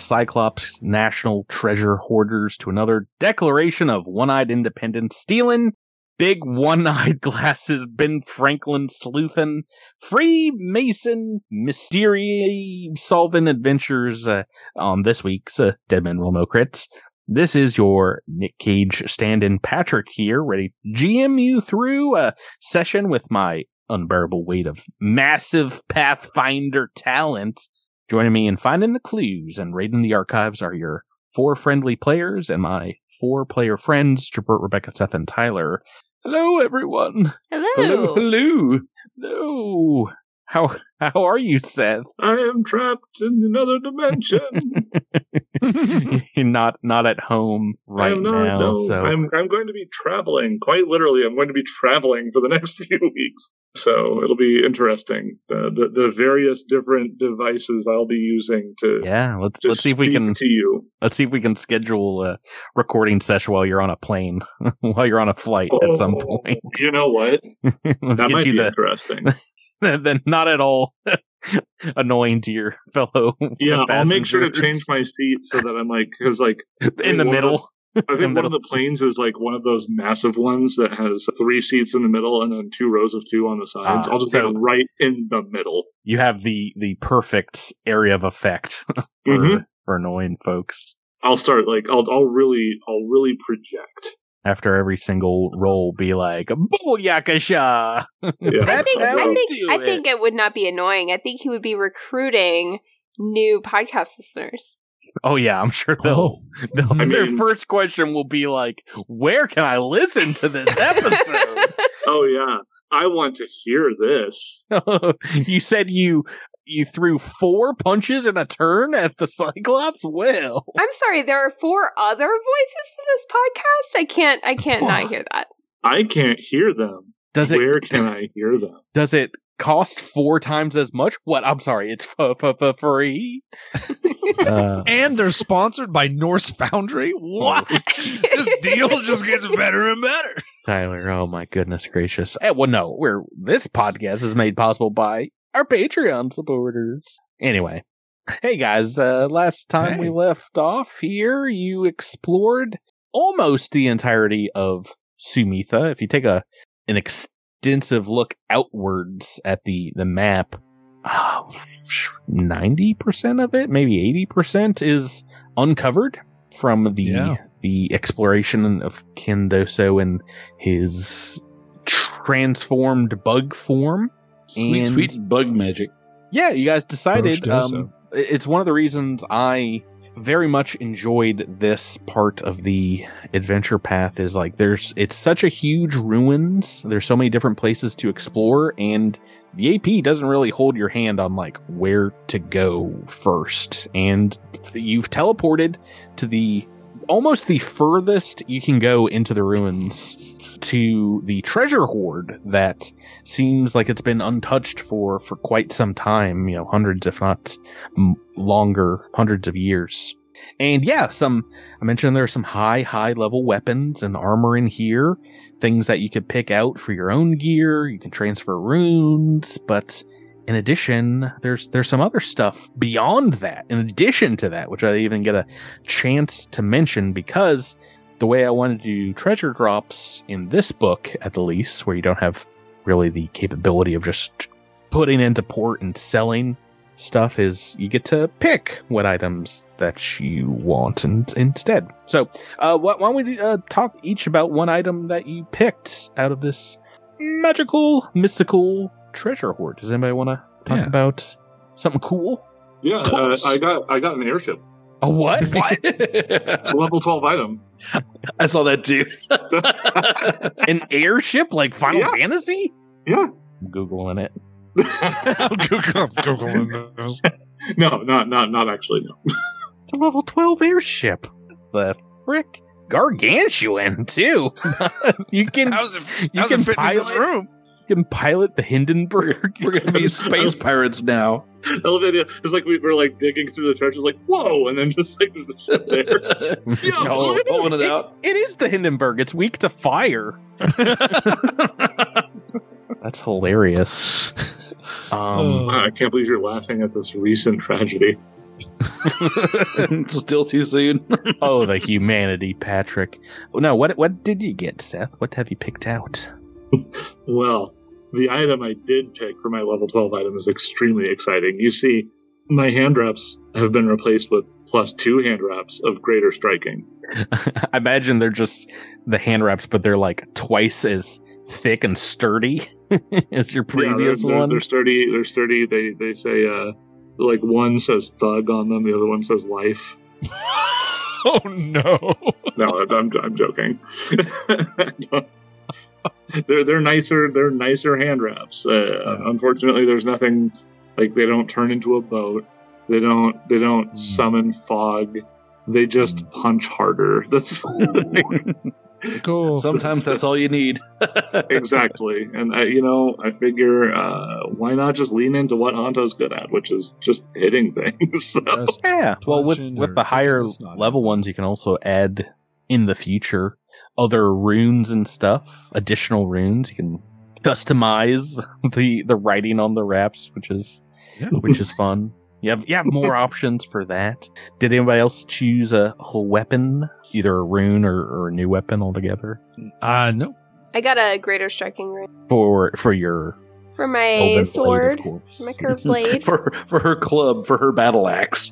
Cyclops National Treasure Hoarders, to another declaration of one eyed independence, stealing big one eyed glasses, Ben Franklin sleuthin, Freemason mystery solving adventures uh, on this week's uh, Dead Men Roll No Crits. This is your Nick Cage stand in Patrick here, ready to GM you through a session with my unbearable weight of massive Pathfinder talent. Joining me in finding the clues and raiding the archives are your four friendly players and my four player friends, Jabert, Rebecca, Seth, and Tyler. Hello, everyone. Hello. Hello, hello. Hello. How how are you, Seth? I am trapped in another dimension. You're not not at home right am not, now, no. so I'm I'm going to be traveling. Quite literally, I'm going to be traveling for the next few weeks. So it'll be interesting. The the, the various different devices I'll be using to yeah. Let's to let's see if we can to you. let's see if we can schedule a recording session while you're on a plane, while you're on a flight at some Oh, point. You know what? let's That get might you be the interesting. then not at all annoying to your fellow. Yeah, I'll make sure to change my seat so that I'm like because like in the middle. I think one of the planes is like one of those massive ones that has three seats in the middle and then two rows of two on the sides. Ah, I'll just so- right in the middle. You have the the perfect area of effect for, Mhm. for annoying folks. I'll start like I'll I'll really I'll really project. After every single roll, be like "Booyakasha!" Yeah. I think how I we think do I it. think it would not be annoying. I think he would be recruiting new podcast listeners. Oh yeah, I'm sure they'll. Oh. they'll I their mean- first question will be like, "Where can I listen to this episode?" Oh yeah, I want to hear this. you said you you threw four punches in a turn at the Cyclops. Well, I'm sorry, there are four other voices to this podcast. I can't I can't not hear that. I can't hear them. does it Where can I hear them? does it cost four times as much? What? I'm sorry, it's f- f- f- free. uh, And they're sponsored by Norse Foundry. What? this deal just gets better and better. Tyler, oh my goodness gracious! Eh, well, no, we're this podcast is made possible by our Patreon supporters. Anyway, hey guys, uh, last time we left off here, you explored almost the entirety of Sumitha. If you take a an extensive look outwards at the the map, ninety percent of it, maybe eighty percent, is uncovered from the Yeah. the exploration of Kendoso and his transformed bug form. Sweet, And- sweet bug magic. Yeah, you guys decided. Um, it's one of the reasons I very much enjoyed this part of the adventure path. Is like there's it's such a huge ruins. There's so many different places to explore, and the AP doesn't really hold your hand on like where to go first. And you've teleported to the almost the furthest you can go into the ruins to the treasure hoard that seems like it's been untouched for for quite some time you know hundreds if not longer hundreds of years. And yeah some i mentioned there are some high high level weapons and armor in here things that you could pick out for your own gear you can transfer runes but in addition there's there's some other stuff beyond that in addition to that which i even get a chance to mention because the way I wanted to do treasure drops in this book, at the least, where you don't have really the capability of just putting into port and selling stuff, is you get to pick what items that you want and, instead. So, uh, why why don't we uh, talk each about one item that you picked out of this magical, mystical treasure hoard? Does anybody want to talk Yeah. about something cool? Yeah, uh. I got I got an airship. A what? What? It's a level twelve item. I saw that too. An airship like Final Yeah. Fantasy? Yeah. I'm Googling it. I'm Google- I'm Googling now. no, not not not actually. No. It's a level 12 airship. The frick? Gargantuan, too. you can How's it, you how's can it fit in this room? You can pilot the Hindenburg. We're gonna be space pirates now. I love the idea. It's like we were like digging through the treasures, like whoa, and then just like there's a ship there. Yeah, Y'all look at pulling this. it out. It is the Hindenburg. It's weak to fire. That's hilarious. Um, Oh. Wow, I can't believe you're laughing at this recent tragedy. Still too soon. oh, the humanity, Patrick. No, what what did you get, Seth? What have you picked out? Well, the item I did pick for my level 12 item is extremely exciting. You see, my hand wraps have been replaced with plus two hand wraps of greater striking. I imagine they're just the hand wraps, but they're like twice as thick and sturdy as your previous yeah, they're, they're, ones. They're sturdy. They're sturdy. They they say uh, like one says thug on them, the other one says life. oh no. No, I'm I'm joking. they're they're nicer. They're nicer hand wraps. Uh, Yeah. Unfortunately, there's nothing like they don't turn into a boat. They don't they don't Mm. summon fog. They just punch harder. That's Cool. Sometimes that's all you need. exactly. And I, you know, I figure uh, why not just lean into what Honto's good at, which is just hitting things. So. Yeah. Well, with with the higher kicking is not level ones, you can also add in the future other runes and stuff. Additional runes you can customize the the writing on the wraps, which is Yeah. which is fun. You have you have more options for that. Did anybody else choose a, a weapon, either a rune or, or a new weapon altogether Uh no. I got a greater striking rune for for your for my elven blade, sword, for my curved blade. for for her club, for her battle axe.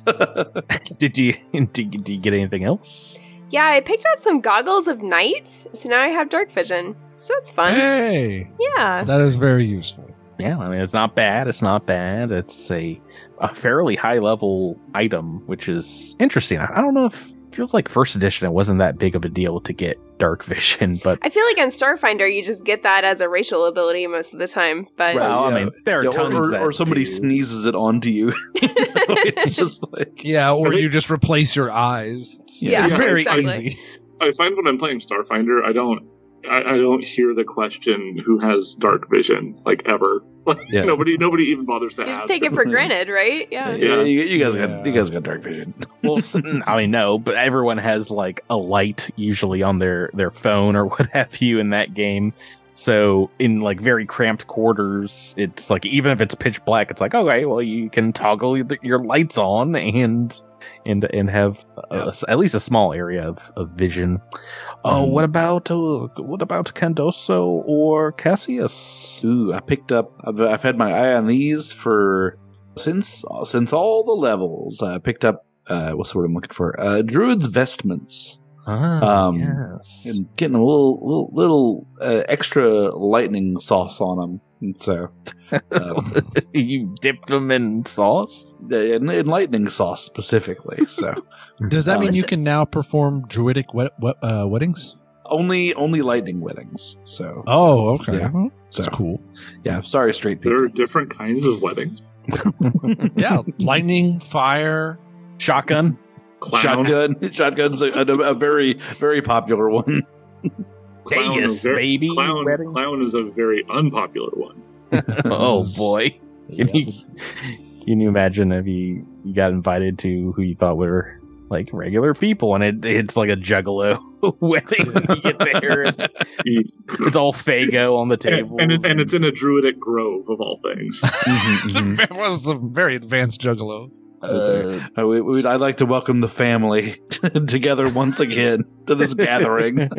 Did you did, you- did you get anything else? Yeah, I picked up some goggles of night, so now I have dark vision. So that's fun. Hey, Yeah. that is very useful. Yeah, I mean it's not bad. It's not bad. It's a a fairly high level item, which is interesting. I, I don't know if it feels like first edition it wasn't that big of a deal to get dark vision, but I feel like in Starfinder you just get that as a racial ability most of the time, but well, yeah. I mean there are Yeah, tons or, that or somebody do. sneezes it onto you. it's just like Yeah, or you just replace your eyes. It's, Yeah, it's very exactly. easy. I find when I'm playing Starfinder, I don't. I, I don't hear the question who has dark vision like ever. Like Yeah. nobody, nobody even bothers to you ask. just take it for granted, right? Yeah. yeah, you, you guys Yeah. got you guys got dark vision. well, I mean no, but everyone has like a light usually on their their phone or what have you in that game. So in like very cramped quarters, it's like even if it's pitch black, it's like okay, well you can toggle your, your lights on and and and have a- at least a small area of, of vision. Oh, Mhm. what about uh, what about Candoso or Cassius? Ooh, I picked up. I've, I've had my eye on these for since since all the levels. I picked up. Uh, what's the word I'm looking for? Uh, Druid's vestments. Ah, Um, yes. and getting a little little, little uh, extra lightning sauce on them. And so, um, you dip them in sauce. in, in lightning sauce specifically. So Does that mean you can now perform druidic wed- wed- uh, weddings? only only lightning weddings. So Oh, okay. Yeah. Well, so That's cool. yeah. Sorry, straight There people. are different kinds of weddings. Yeah, lightning, fire. Shotgun. Clown, Shotgun, shotgun's a, a, a very very popular one. clown Vegas, is very- baby. Clown, wedding. clown is a very unpopular one. oh boy. Yeah. Can, you, can you imagine if you, you got invited to who you thought were like regular people and it, it's like a juggalo wedding when you get there and it's all Faygo on the table. and, and, it, and it's in a druidic grove of all things. Mm-hmm, mm-hmm. that was a very advanced juggalo. Uh, Uh, we, we, I'd like to welcome the family together once again to this gathering.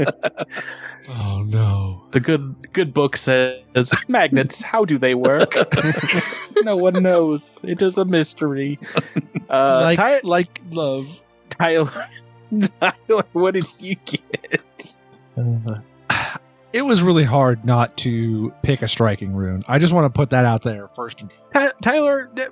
Oh no. the good good book says magnets. How do they work? no one knows. It is a mystery. Uh, like Ty- like love. Tyler, Tyler, what did you get? It was really hard not to pick a striking rune. I just want to put that out there first. Ty- Tyler, d-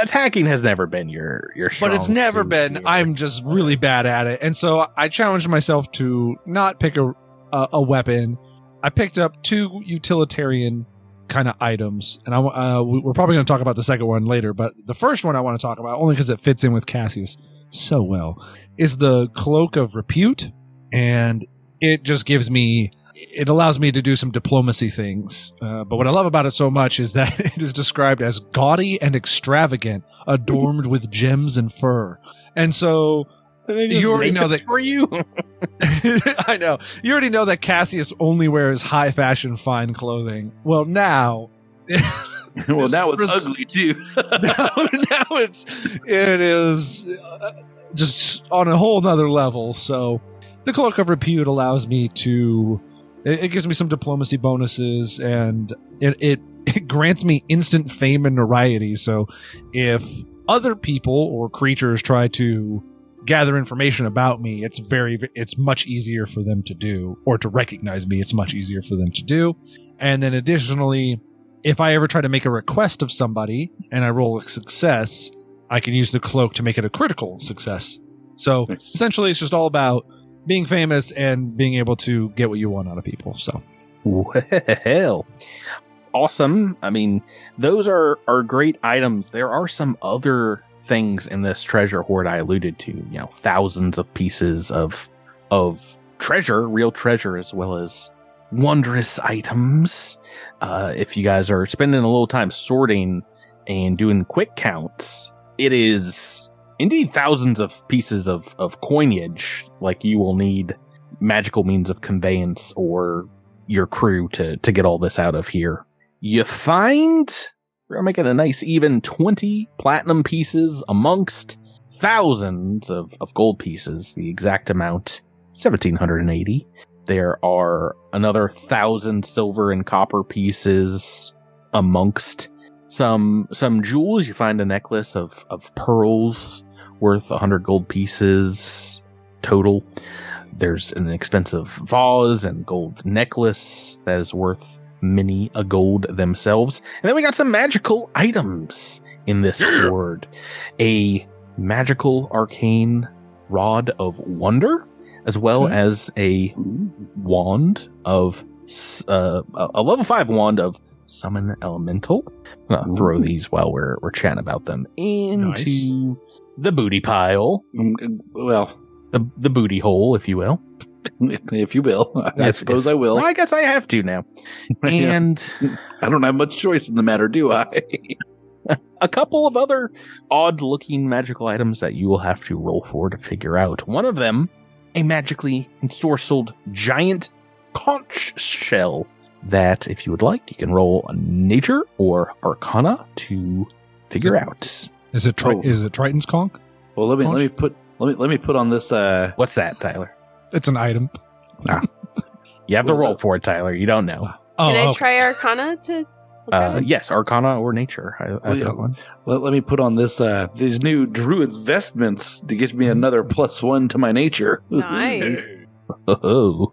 attacking has never been your your. But it's never been. here. I'm just really bad at it, and so I challenged myself to not pick a a, a weapon. I picked up two utilitarian kind of items, and I uh, we- we're probably going to talk about the second one later. But the first one I want to talk about, only because it fits in with Cassius so well, is the cloak of repute, and it just gives me. It allows me to do some diplomacy things. Uh, but what I love about it so much is that it is described as gaudy and extravagant, adorned with gems and fur. And so They you already know that- for you. I know. You already know that Cassius only wears high fashion, fine clothing. Well, now well, now it's Res- ugly too. now, now it's it is uh, just on a whole nother level. So the cloak of repute allows me to it, it gives me some diplomacy bonuses and it, it it grants me instant fame and notoriety. So if other people or creatures try to gather information about me, it's very it's much easier for them to do or to recognize me. It's much easier for them to do. And then additionally, if I ever try to make a request of somebody and I roll a success, I can use the cloak to make it a critical success. So Nice. essentially, it's just all about being famous and being able to get what you want out of people. So Well, awesome. I mean, those are are great items. There are some other things in this treasure hoard I alluded to. You know, thousands of pieces of of treasure, real treasure, as well as wondrous items. Uh, if you guys are spending a little time sorting and doing quick counts, it is indeed thousands of pieces of of coinage. Like you will need magical means of conveyance or your crew to to get all this out of here. You find we're gonna a nice even twenty platinum pieces amongst thousands of, of gold pieces, the exact amount, seventeen hundred and eighty. There are another thousand silver and copper pieces amongst some some jewels. You find a necklace of, of pearls worth a hundred gold pieces total. There's an expensive vase and gold necklace that is worth many a gold themselves. And then we got some magical items in this hoard. A magical arcane rod of wonder, as well as a wand of uh, a a level five wand of summon elemental. I'm gonna throw these while we're we're chatting about them into the booty pile, Mm, well, the the booty hole, if you will. if you will, I That's- suppose I will. Well, I guess I have to now. And I don't have much choice in the matter, do I? a couple of other odd looking magical items that you will have to roll for to figure out. One of them, a magically ensorcelled giant conch shell that, if you would like, you can roll nature or arcana to figure out. is it tri- Oh. is it Triton's conch? well, let me let me put let me let me put on this. Uh, What's that, Tyler? It's an item. You have to Well, roll for it, Tyler. You don't know. Oh, Can I okay. try Arcana to? look Uh, yes, arcana or nature. I, I've Oh, got one. let, let me put on this uh, these new druid's vestments to get me another plus one to my nature. Nice. Oh,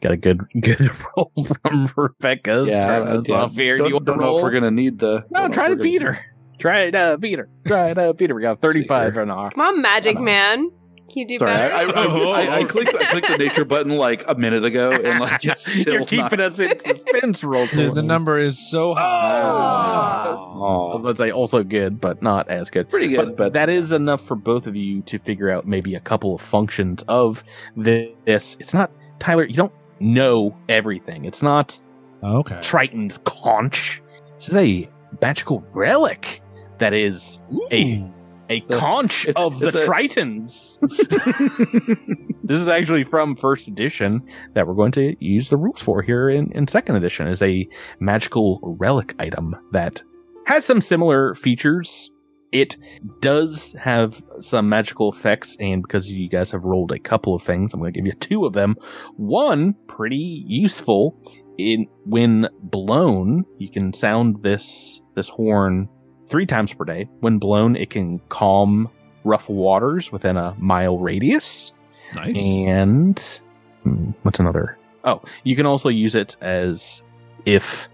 got a good good roll from Rebecca. Yeah, starting I- us yeah. off here. Do Don't, you don't know if we're gonna need the. No, try if to beat gonna- her. Try it, uh, beat her. Try it, uh, beat her. We got See 35 here. on off. Come on, Magic Man. Can you do Sorry, better? I, I, I, I, I clicked I clicked the nature button like a minute ago, and like it's still You're keeping not. us in suspense, roll. The, the number is so high. I was Oh, about to say also good, but not as good. pretty good, But, but, that is enough for both of you to figure out maybe a couple of functions of this. It's not, Tyler, you don't know everything. It's not Okay. Triton's conch. This is a magical relic that is a a The- conch it's- of the a- Tritons. this is actually from first edition that we're going to use the rules for here in, in second edition is a magical relic item that has some similar features. It does have some magical effects, and because you guys have rolled a couple of things, I'm going to give you two of them. One pretty useful in when blown, you can sound this this horn three times per day. When blown, it can calm rough waters within a mile radius. Nice. And hmm, what's another? Oh, you can also use it as if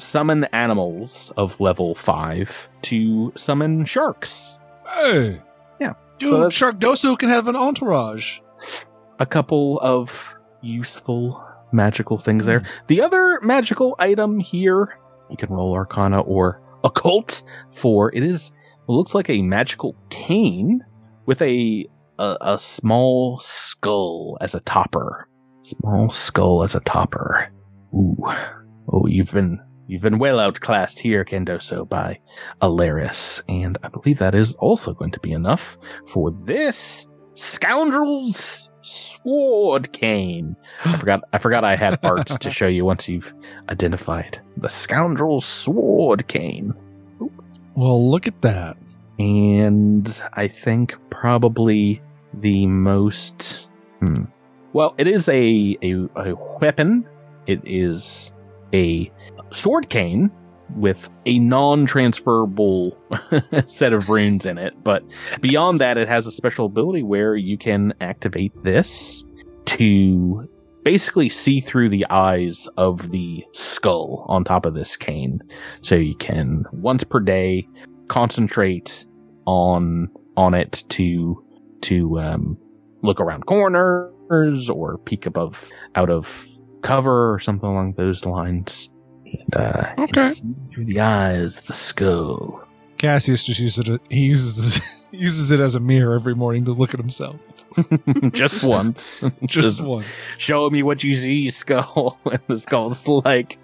summon animals of level five to summon sharks. Hey. Yeah. Dude, So Sharkdoso can have an entourage. A couple of useful magical things there. Hmm. The other magical item here, you can roll Arcana or Occult for. It is what looks like a magical cane with a a, a small skull as a topper. Small skull as a topper. Ooh, oh, you've been you've been well outclassed here, Kendoso, by Alaris, and I believe that is also going to be enough for this scoundrels sword cane. I forgot. I forgot I had art to show you once you've identified the scoundrel's sword cane. Well, look at that. And I think probably the most. Hmm. Well, it is a, a a weapon. It is a sword cane with a non-transferable set of runes in it. But beyond that, it has a special ability where you can activate this to basically see through the eyes of the skull on top of this cane. So you can once per day concentrate on on it to to um, look around corners or peek above out of cover or something along those lines. And, uh, Okay. see through the eyes of the skull. Cassius just uses it. He uses uses it as a mirror every morning to look at himself. Just once. Just once. show me what you see, skull. And the skull's like,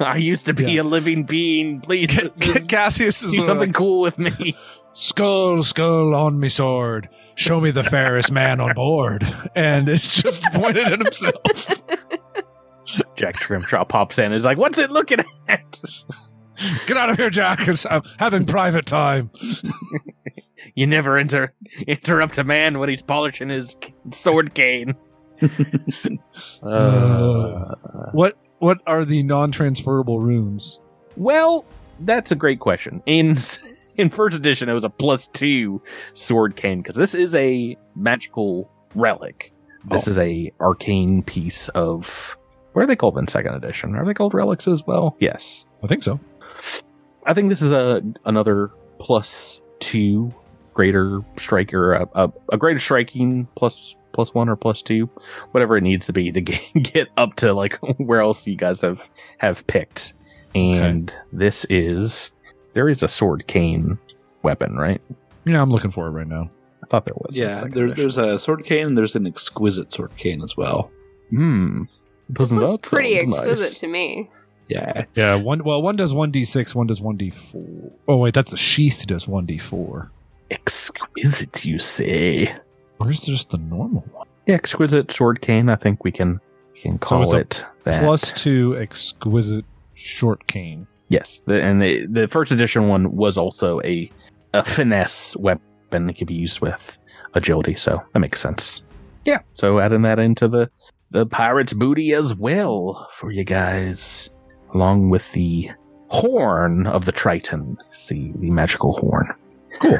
I used to be Yeah. a living being. Please, Ca- this Ca- is- Cassius is do like, something cool with me. skull, skull on me sword. Show me the fairest man on board. And it's just pointed at himself. Jack Trimshaw pops in and is like, What's it looking at? Get out of here, Jack. 'cause I'm having private time. You never inter- interrupt a man when he's polishing his sword cane. Uh, What what are the non-transferable runes? well, that's a great question. In in first edition, it was a plus two sword cane because this is a magical relic. This Oh. is a arcane piece of. What are they called in second edition? Are they called relics as well? Yes. I think so. I think this is a another plus two greater striker, a, a, a greater striking plus plus one or plus two, whatever it needs to be to get, get up to like where else you guys have have picked. And this is there is a sword cane weapon, right? Yeah, I'm looking for it right now. I thought there was. yeah, second there, there's a sword cane and there's an exquisite sword cane as well. hmm. This Doesn't looks that pretty exquisite nice? to me. Yeah. Yeah, one well, one does one d six, one does one d four. Oh wait, that's a sheath does one d four. Exquisite, you say? Or Where's just the normal one? Yeah, exquisite sword cane. I think we can we can call it's a it that. Plus two exquisite sword cane. Yes, the, and the, the first edition one was also a a finesse weapon that could be used with agility, so that makes sense. Yeah, so adding that into the the pirate's booty as well for you guys, along with the horn of the Triton, the the magical horn. Cool.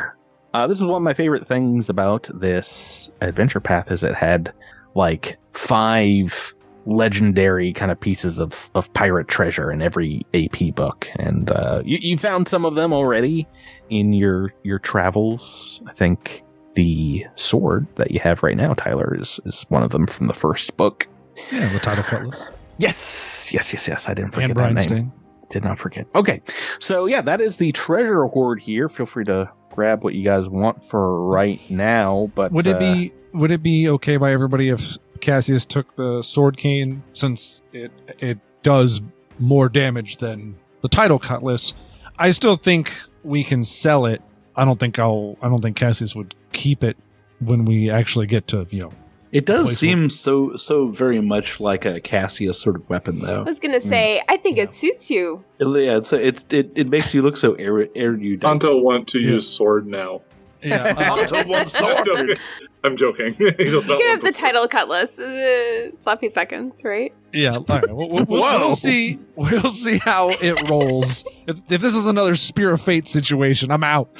Uh, this is one of my favorite things about this adventure path is it had like five legendary kind of pieces of, of pirate treasure in every AP book, and uh, you, you found some of them already in your your travels. I think the sword that you have right now, Tyler, is is one of them from the first book. Yeah, the title cutlass. Yes, yes, yes, yes. I didn't forget that name. Sting. Did not forget. Okay, so yeah, that is the treasure hoard here. Feel free to grab what you guys want for right now. But Would it uh, be would it be okay by everybody if Cassius took the sword cane since it it does more damage than the title cutlass? I still think we can sell it. I don't think I'll I don't think Cassius would keep it when we actually get to, you know. It does Place seem so so very much like a Cassius sort of weapon, though. I was gonna say, I think it suits you. It, yeah, it's it's it, it makes you look so er- erudite. Tonto want to Yeah. use sword now. Yeah. uh, Tonto wants I'm joking. I'm joking. He does You can have the sword. title cutlass. Uh, sloppy seconds, right? Yeah, all right. We'll, we'll, we'll, we'll see. We'll see how it rolls. If, if this is another Spear of Fate situation, I'm out.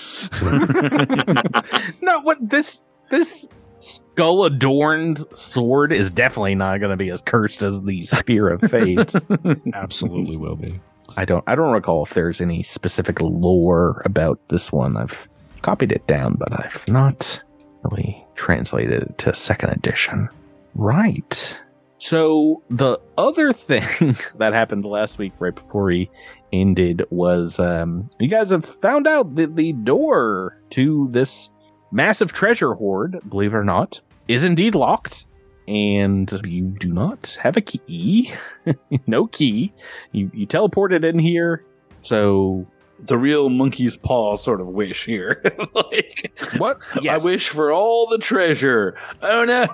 no, what this this skull adorned sword is definitely not going to be as cursed as the spear of fate. Absolutely will be. I don't I don't recall if there's any specific lore about this one. I've copied it down, but I've not really translated it to second edition. Right. So the other thing that happened last week, right before we ended, was um, you guys have found out that the door to this massive treasure hoard, believe it or not, is indeed locked. And you do not have a key. no key. You you teleported in here, so it's a real monkey's paw sort of wish here. like, What? I wish for all the treasure. Oh no!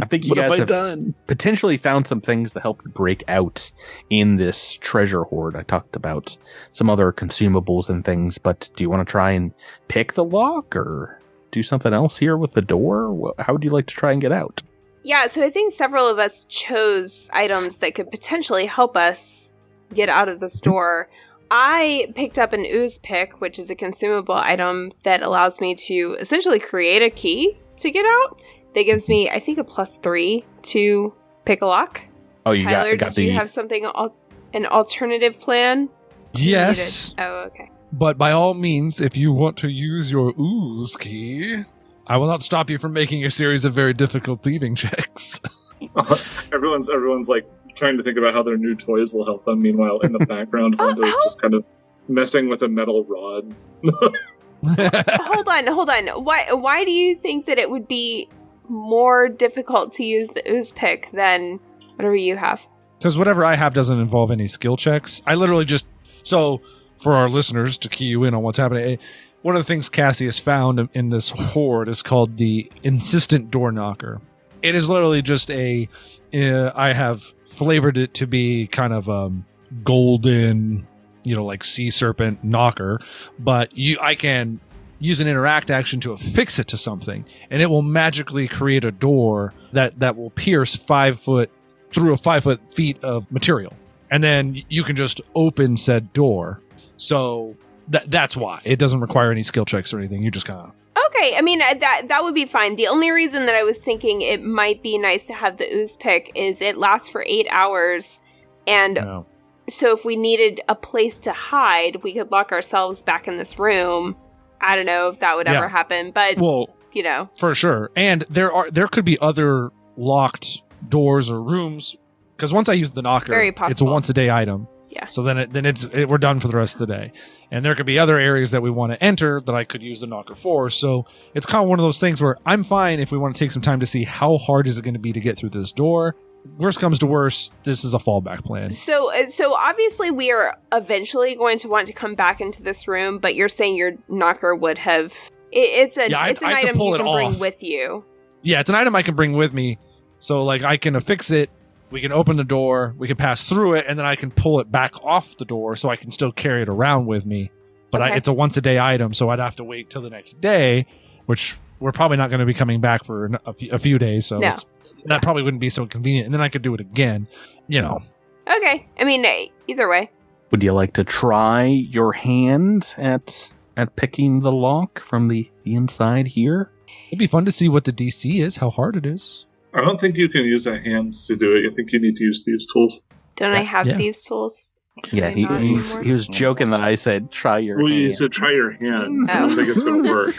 I think you what have guys have done? potentially found some things to help you break out in this treasure hoard. I talked about some other consumables and things, but do you want to try and pick the lock or do something else here with the door? How would you like to try and get out? Yeah, so I think several of us chose items that could potentially help us get out of the store. I picked up an ooze pick, which is a consumable item that allows me to essentially create a key to get out. That gives me, I think, a plus three to pick a lock. Oh, you Tyler, got, got did the you have something, al- an alternative plan? Yes, needed- Oh, okay. but by all means, if you want to use your ooze key, I will not stop you from making a series of very difficult thieving checks. everyone's everyone's like trying to think about how their new toys will help them. Meanwhile, in the background, Oh, Honda's oh. just kind of messing with a metal rod. hold on, hold on. Why why do you think that it would be more difficult to use the ooze pick than whatever you have? Because whatever I have doesn't involve any skill checks. I literally just so for our listeners to key you in on what's happening. eh, One of the things Cassie has found in- in this horde is called the insistent door knocker. It is literally just a. Uh, I have flavored it to be kind of um golden, you know, like sea serpent knocker, but you I can use an interact action to affix it to something, and it will magically create a door that that will pierce five foot through a five foot feet of material, and then you can just open said door. So that that's why it doesn't require any skill checks or anything. You just kind of Okay, I mean uh, that that would be fine. The only reason that I was thinking it might be nice to have the ooze pick is it lasts for eight hours, and know. so if we needed a place to hide, we could lock ourselves back in this room. I don't know if that would Yeah. ever happen, but Well, you know, for sure. And there are there could be other locked doors or rooms because once I use the knocker, it's a once a day item. Yeah. So then it, then it's it, we're done for the rest of the day. And there could be other areas that we want to enter that I could use the knocker for. So it's kind of one of those things where I'm fine if we want to take some time to see how hard is it going to be to get through this door. Worst comes to worst, this is a fallback plan. so uh, so obviously we are eventually going to want to come back into this room, but you're saying your knocker would have. It, it's a Yeah, I- it's an I item you can bring off. with you. Yeah, it's an item I can bring with me. So like I can affix it, we can open the door, we can pass through it, and then I can pull it back off the door so I can still carry it around with me. But I, it's a once a day item, so I'd have to wait till the next day, which we're probably not going to be coming back for a few, a few days. So No. that probably wouldn't be so convenient. And then I could do it again. You know, Okay, I mean eh, either way. Would you like to try your hand at at picking the lock from the, the inside here? it'd be fun to see what the DC is, how hard it is. I don't think you can use a hand to do it. I think you need to use these tools. Don't I have yeah. these tools? Yeah, he, Not he's, anymore? he was joking that I said try your Well, you hand. said try your hand. I don't think it's going to work.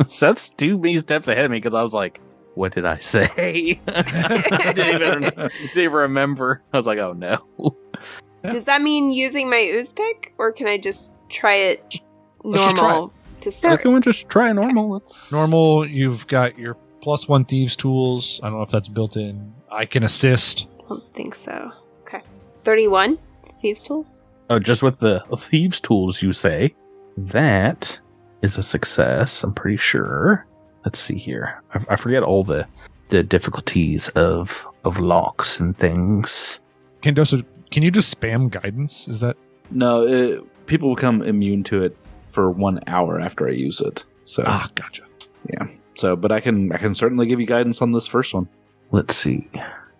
Seth's two many steps ahead of me because I was like, "What did I say?" I didn't even, didn't even remember. I was like, "Oh no." Does that mean using my ooze pick, or can I just try it Let's just try normal to Yeah, start? if you want just try normal, it's Normal, you've got your plus one thieves tools. I don't know if that's built in. I can assist. I don't think so. Okay, thirty-one thieves tools. Oh, just with the thieves' tools, you say? That is a success. I'm pretty sure. Let's see here. I, I forget all the the difficulties of of locks and things. Kendosa, can you just spam guidance? Is that No, it, people become immune to it for one hour after I use it. So, ah? Gotcha. So, but I can I can certainly give you guidance on this first one. Let's see.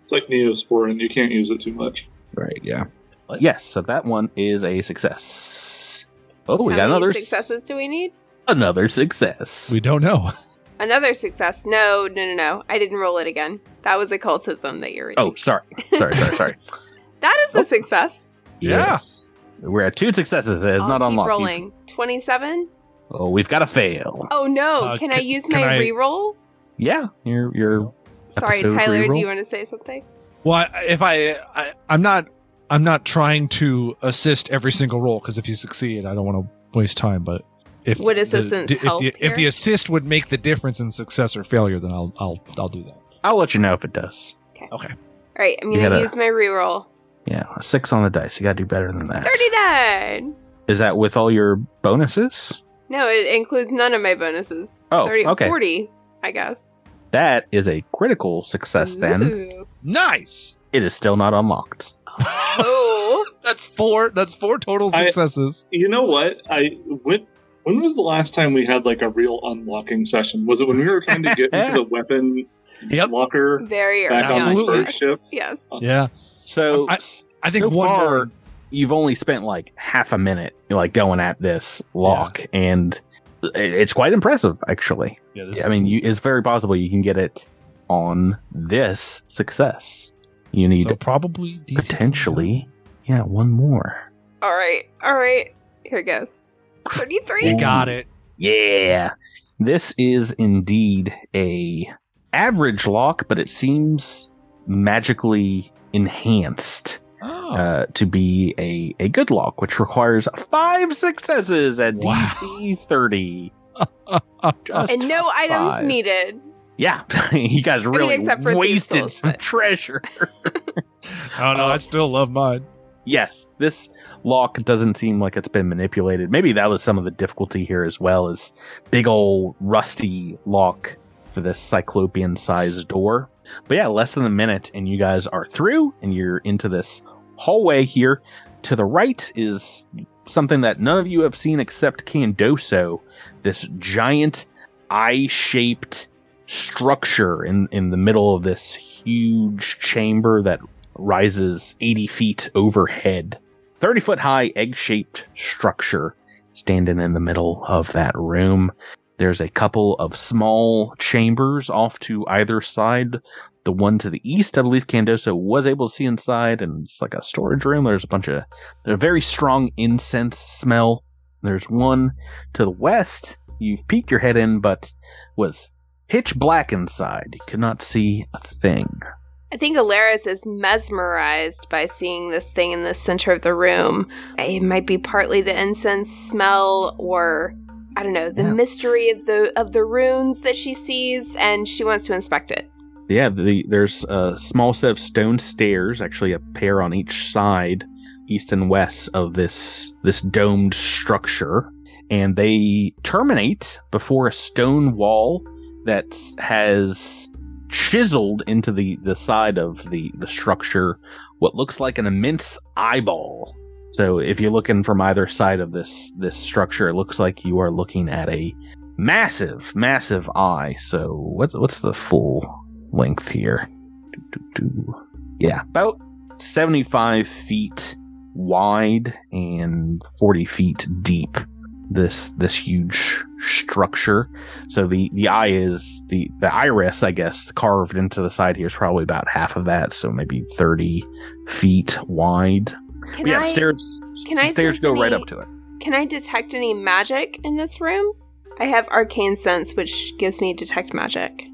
It's like Neosporin. You can't use it too much. Right? Yeah. Uh, yes, so that one is a success. Oh, we How got many another s- successes do we need? Another success. We don't know. Another success. No, no, no, no. I didn't roll it again. That was occultism that you're reading. oh, sorry, sorry, sorry, sorry. that is a oh. success. Yeah. Yes, we're at two successes. It's I'll not keep unlocked. Rolling. Twenty-seven. Oh, we've got to fail. Oh no! Uh, can I use can my I- reroll? Yeah, you're you're Sorry, Episode Tyler. Do you want to say something? Well, if I, I, I'm not, I'm not trying to assist every single roll because if you succeed, I don't want to waste time. But if Would the- assistance if, help the, if the assist would make the difference in success or failure, then I'll, I'll, I'll do that. I'll let you know if it does. Okay. Okay. All right, I'm You gonna gotta- use my reroll. Yeah, a six on the dice. You got to do better than that. Thirty-nine. Is that with all your bonuses? No, it includes none of my bonuses. Oh, 30, okay. 40, I guess. That is a critical success then. Ooh. Nice. It is still not unlocked. Oh. That's four. That's four total I- successes. You know what? I when when was the last time we had like a real unlocking session? Was it when we were trying to get into the weapon Yep. locker? Very Back early on on. the first yes. ship? Yes. Yeah. So I- I think so one far more- you've only spent like half a minute like going at this lock and it's quite impressive actually. Yeah, this I mean, you, it's very possible you can get it on this success. You need so probably decent. potentially, yeah, one more. All right. All right. Here it goes. 33. You got it. Yeah, this is indeed a average lock, but it seems magically enhanced Oh. uh, to be a, a good lock, which requires five successes at Wow. DC thirty. Just and no items needed. Yeah, you guys really except for wasted tools, some but- treasure. oh no, I still love mine. yes, this lock doesn't seem like it's been manipulated. Maybe that was some of the difficulty here as well as big old rusty lock for this cyclopean sized door. But yeah, less than a minute and you guys are through and you're into this hallway here. To the right is something that none of you have seen except Candoso, this giant eye-shaped structure in in the middle of this huge chamber that rises 80 feet overhead. 30 foot high egg shaped structure standing in the middle of that room. There's a couple of small chambers off to either side. The one to the east, I believe Candoso was able to see inside, and it's like a storage room. There's a bunch of, a very strong incense smell. There's one to the west. You've peeked your head in, but was pitch black inside. You could not see a thing. I think Alaris is mesmerized by seeing this thing in the center of the room. It might be partly the incense smell or I don't know, the Yeah. mystery of the of the runes that she sees and she wants to inspect it. Yeah, the, there's a small set of stone stairs, actually a pair on each side, east and west of this this domed structure, and they terminate before a stone wall that has chiseled into the the side of the the structure what looks like an immense eyeball. So if you're looking from either side of this this structure, it looks like you are looking at a massive, massive eye. So what's what's the full length here? Yeah, about 75 feet wide and 40 feet deep. This this huge structure. So the the eye is the the iris, I guess, carved into the side here is probably about half of that. So maybe 30 feet wide. Can yeah, I stairs can I stairs sense go right up to it. can I detect any magic in this room? I have arcane sense which gives me detect magic.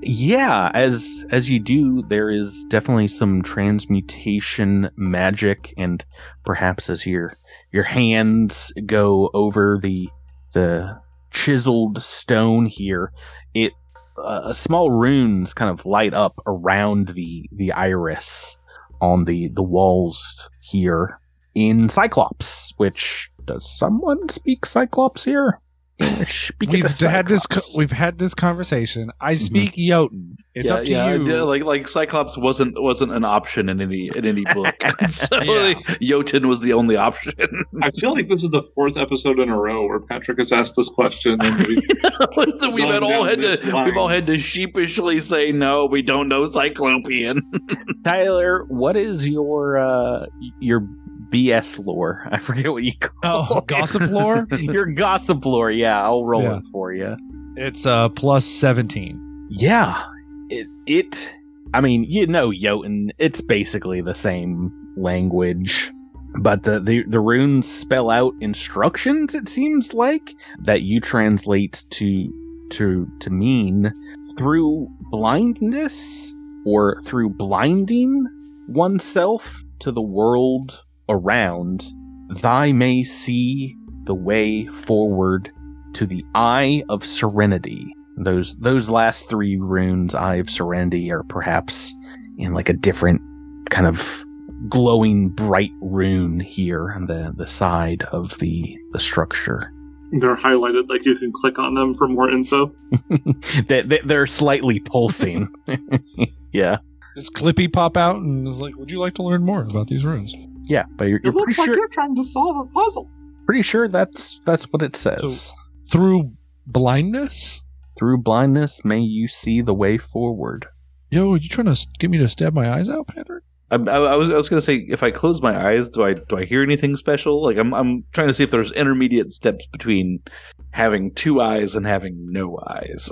Yeah, as as you do, there is definitely some transmutation magic, and perhaps as your your hands go over the the chiseled stone here, it uh, small runes kind of light up around the the iris on the the walls here in Cyclops. Which does someone speak Cyclops here? Speak We've it had this. We've had this conversation. I speak Jotun. It's yeah, up to yeah, you. yeah, like like Cyclops wasn't wasn't an option in any in any book, so Yeah. like, Jotun was the only option. I feel like this is the fourth episode in a row where Patrick has asked this question, and we, we've had all had to line. we've all had to sheepishly say no. We don't know Cyclopean. Tyler, what is your uh your BS lore? I forget what you call oh, it. gossip lore. your gossip lore. Yeah, I'll roll Yeah. it for you. It's uh plus seventeen. Yeah, it, it. I mean, you know, Jotun. It's basically the same language, but the, the the runes spell out instructions. It seems like that you translate to to to mean through blindness or through blinding oneself to the world around. Thy may see the way forward to the Eye of Serenity. Those those last three runes, Eye of Serenity, are perhaps in like a different kind of glowing bright rune here on the the side of the the structure. They're highlighted like you can click on them for more info. they, they, they're slightly pulsing. yeah, Does Clippy pop out and is like, "Would you like to learn more about these runes?" Yeah, but you're, you're pretty sure you're trying to solve a puzzle. pretty sure that's that's what it says. Through blindness? Through blindness, may you see the way forward. Yo, you trying to get me to stab my eyes out, Patrick? I, I, I was I was gonna say if I close my eyes, do I do I hear anything special? Like I'm I'm trying to see if there's intermediate steps between having two eyes and having no eyes.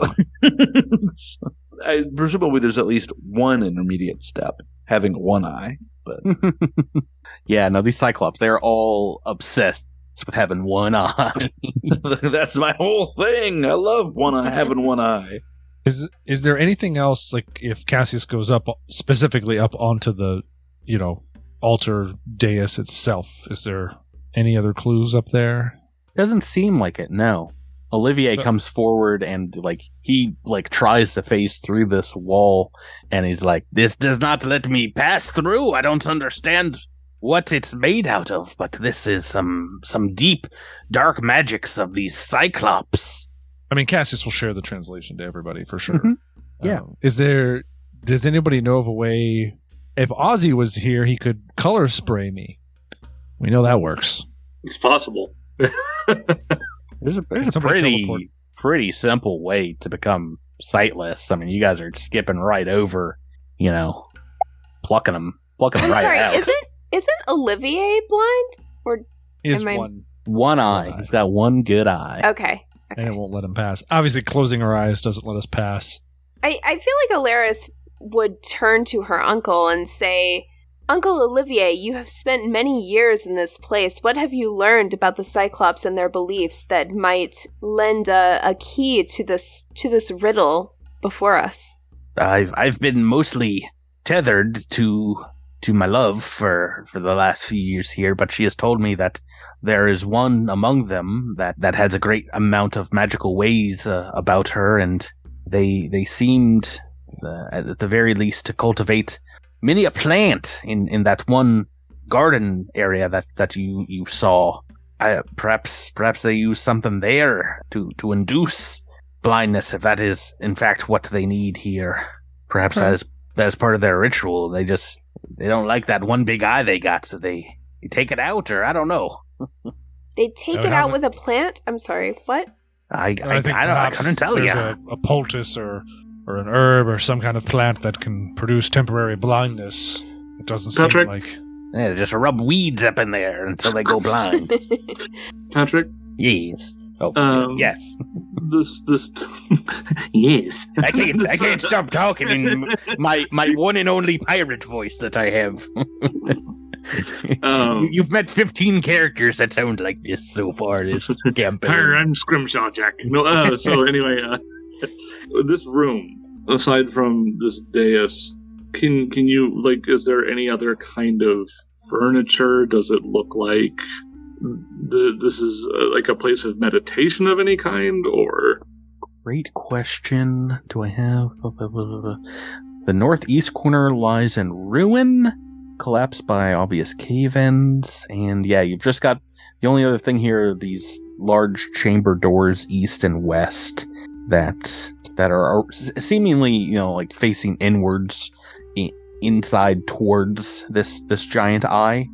So, I, presumably, there's at least one intermediate step, having one eye. But yeah, no, these Cyclops, they're all obsessed with having one eye. that's my whole thing. I love one eye having one eye. Is is there anything else like if Cassius goes up specifically up onto the, you know, altar dais itself? Is there any other clues up there? Doesn't seem like it, no. Olivier So- comes forward and like he like tries to face through this wall and he's like, This does not let me pass through. I don't understand what it's made out of, but this is some some deep dark magics of these cyclops. I mean, Cassius will share the translation to everybody for sure. Mhm. Yeah. Um, is there? Does anybody know of a way? If Ozzy was here, he could color spray me. We know that works. It's possible. There's a there's a pretty teleport? pretty simple way to become sightless. I mean, you guys are skipping right over, you know, plucking them, plucking them I'm right sorry, out. isn't isn't Olivier blind? He has Am I- one, one eye. eye. He's got one good eye. Okay. and it won't let him pass. Obviously, closing our eyes doesn't let us pass. I, I feel like Alaris would turn to her uncle and say, Uncle Olivier, you have spent many years in this place. What have you learned about the Cyclops and their beliefs that might lend a, a key to this to this riddle before us? I've I've been mostly tethered to to my love for for the last few years here, but she has told me that there is one among them that that has a great amount of magical ways uh, about her, and they they seemed uh, at the very least to cultivate many a plant in in that one garden area that that you you saw. I, perhaps perhaps they use something there to to induce blindness if that is in fact what they need here. Perhaps that is that is part of their ritual. They just they don't like that one big eye they got, so they, they take it out, or I don't know. They take it out have with a plant? I'm sorry, what? I I, I, think don't, I couldn't tell you. there's A, a poultice or or an herb or some kind of plant that can produce temporary blindness. It doesn't Patrick? seem like. Yeah, they just rub weeds up in there until they go blind. Patrick, yes. Oh Um, yes. this this yes. I can't I can't stop talking in my my one and only pirate voice that I have. Um, You- You've met 15 characters that sound like this so far this campaign. I'm Scrimshaw Jack. No, uh, so anyway, uh, this room, aside from this dais, can can you like? Is there any other kind of furniture? Does it look like the this is uh, like a place of meditation of any kind, or? Great question. Do I have the northeast corner lies in ruin, collapsed by obvious cave ends, and yeah, you've just got the only other thing here are these large chamber doors east and west that that are seemingly you know like facing inwards inside towards this this giant eye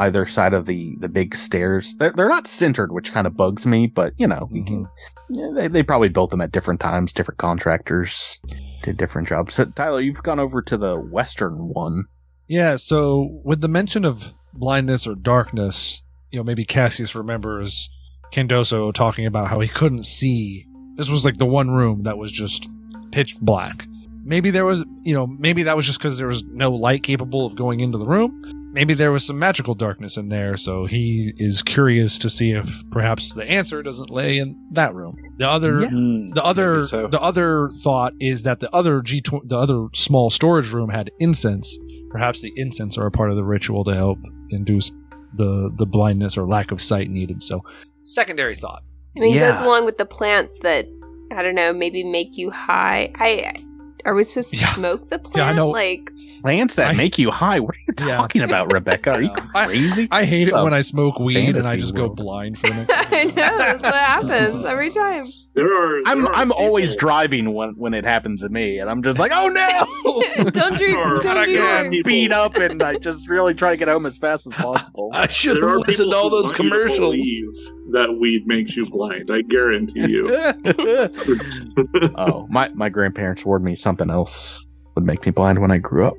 either side of the the big stairs they're, they're not centered which kind of bugs me but you know you can mm-hmm. yeah, they, they probably built them at different times. Different contractors did different jobs. So, Tyler, you've gone over to the western one. Yeah, so with the mention of blindness or darkness, you know, maybe Cassius remembers Candoso talking about how he couldn't see. This was like the one room that was just pitch black. Maybe there was, you know, maybe that was just because there was no light capable of going into the room. Maybe there was some magical darkness in there, so he is curious to see if perhaps the answer doesn't lay in that room. The other Yeah. Hmm, the other so. the other thought is that the other G tw- the other small storage room had incense. Perhaps the incense are a part of the ritual to help induce the the blindness or lack of sight needed. So, secondary thought. I mean, it Yeah. goes along with the plants that I don't know, maybe make you high. I Are we supposed to Yeah. smoke the plant? Yeah, I know. Like, Plants that I- make you high. What are you Yeah. talking about, Rebecca? Are you crazy? I hate it when I smoke weed and I just world. go blind for the next. I know that's what happens every time. There are. I'm are I'm always driving when when it happens to me, and I'm just like, oh no! don't do, Or- don't Not do again. Beat up, and I just really try to get home as fast as possible. I should have listened to all those want to commercials. Believe That weed makes you blind. I guarantee you. oh, my my grandparents warned me something else would make me blind when I grew up.